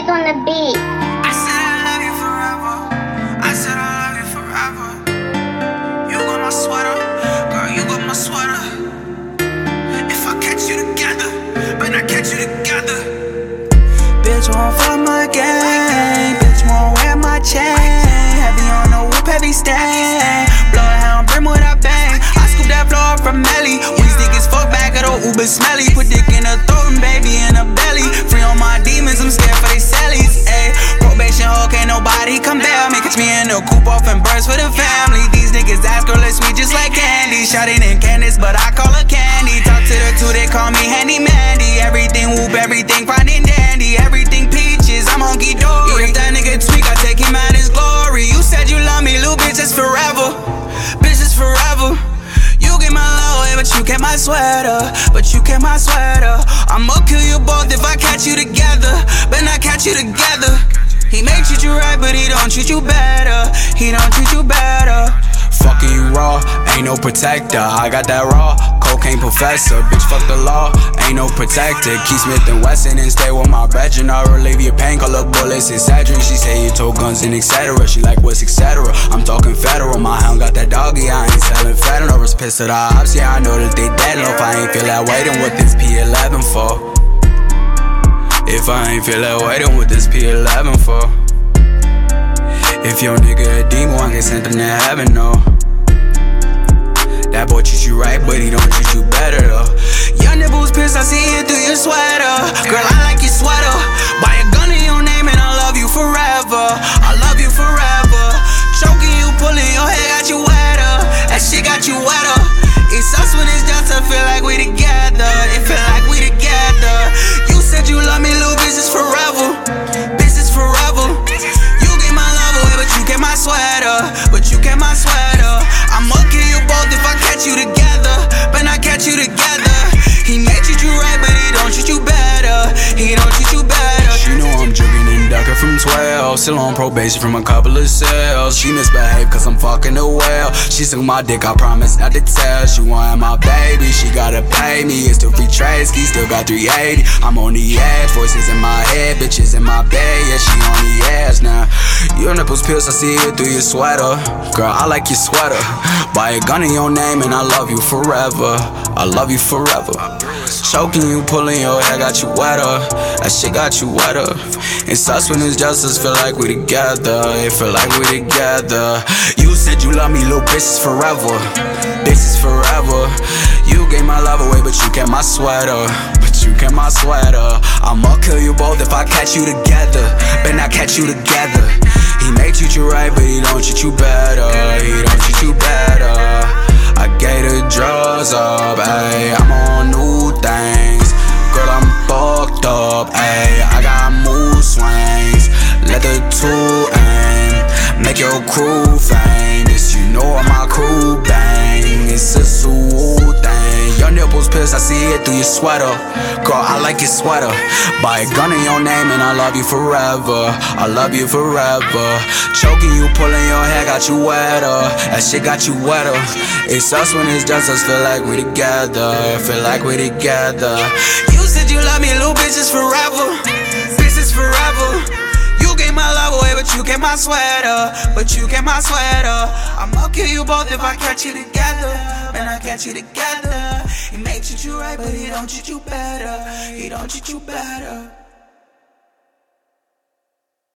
Wiz on the beat. I said I love you forever. I said I love you forever. You got my sweater, girl. You got my sweater. If I catch you together, when I catch you together. Bitch won't fuck my game. Bitch wear my chain. Heavy on the whip, heavy stain. Bloodhound brim with a bang. I scoop that floor from Melly. We stick as fuck back at the Uber smelly. Put dick in the throat the coop off and burst for the family. These niggas ass girl is sweet just like candy. Shotting in Candace, but I call her candy. Talk to the two, they call me Handy Mandy. Everything whoop, everything fine and dandy. Everything peaches, I'm honky dory. If that nigga tweak, I take him out his glory. You said you love me, little bitch, it's forever. Bitch, it's forever. You get my love, eh, but you get my sweater. But you get my sweater. I'ma kill you both if I catch you together. But not catch you together. He may treat you right, but he don't treat you better. He don't treat you better. Fucking you raw, ain't no protector. I got that raw, cocaine professor. Bitch, fuck the law, ain't no protector. Keep Smith and Wesson and stay with my brethren. I relieve your pain, call up bullets Cedric. She say you told guns and etc. She like what's etc. I'm talking federal, my hound got that doggy. I ain't selling federal. I was pissed at the ops, yeah, I know that they dead. And if I ain't feel that way, then what this P11 for? If I ain't feel that way, then what this P11 for? If your nigga a demon, I get sent him to heaven, no. That boy treat you right, but he don't treat you better though. Your nipples pierced, I see it through your sweater. Girl, I like your sweater. Buy a gun in your name and I love you forever. I love you forever. Choking you, pulling your hair, got you wetter. That shit got you wetter. It's us when it's just to feel like we together. It from 12. Still on probation from a couple of cells. She misbehaved cause I'm fucking the well. She took my dick, I promise not to tell. She want my baby, she gotta pay me. It's the free trade still got 380. I'm on the edge, voices in my head, bitches in my bed. Yeah, she on the edge now. Your nipples pierce, I see it through your sweater. Girl, I like your sweater. Buy a gun in your name and I love you forever. I love you forever. Choking you, pulling your hair, got you wetter. That shit got you wetter. It sucks when it's just us, feel like we together. It feel like we together. You said you love me, little bitches forever. Bitches forever. You gave my love away, but you kept my sweater. But you kept my sweater. I'ma kill you both if I catch you together. But not catch you together. He may treat you right, but he don't treat you better. He don't treat you better. I gave the drugs up, your crew famous. You know I'm my crew bang. It's a zoo thing. Your nipples pierced, I see it through your sweater. Girl, I like your sweater. Buy a gun in your name and I love you forever. I love you forever. Choking you, pulling your hair, got you wetter. That shit got you wetter. It's us when it's just us, feel like we together. Feel like we together. You said you love me, little bitches forever. Bitches forever. Get my sweater. But you get my sweater. I'ma kill you both if I catch you together. Man, I catch you together. He may treat you right, but he don't treat you better. He don't treat you better.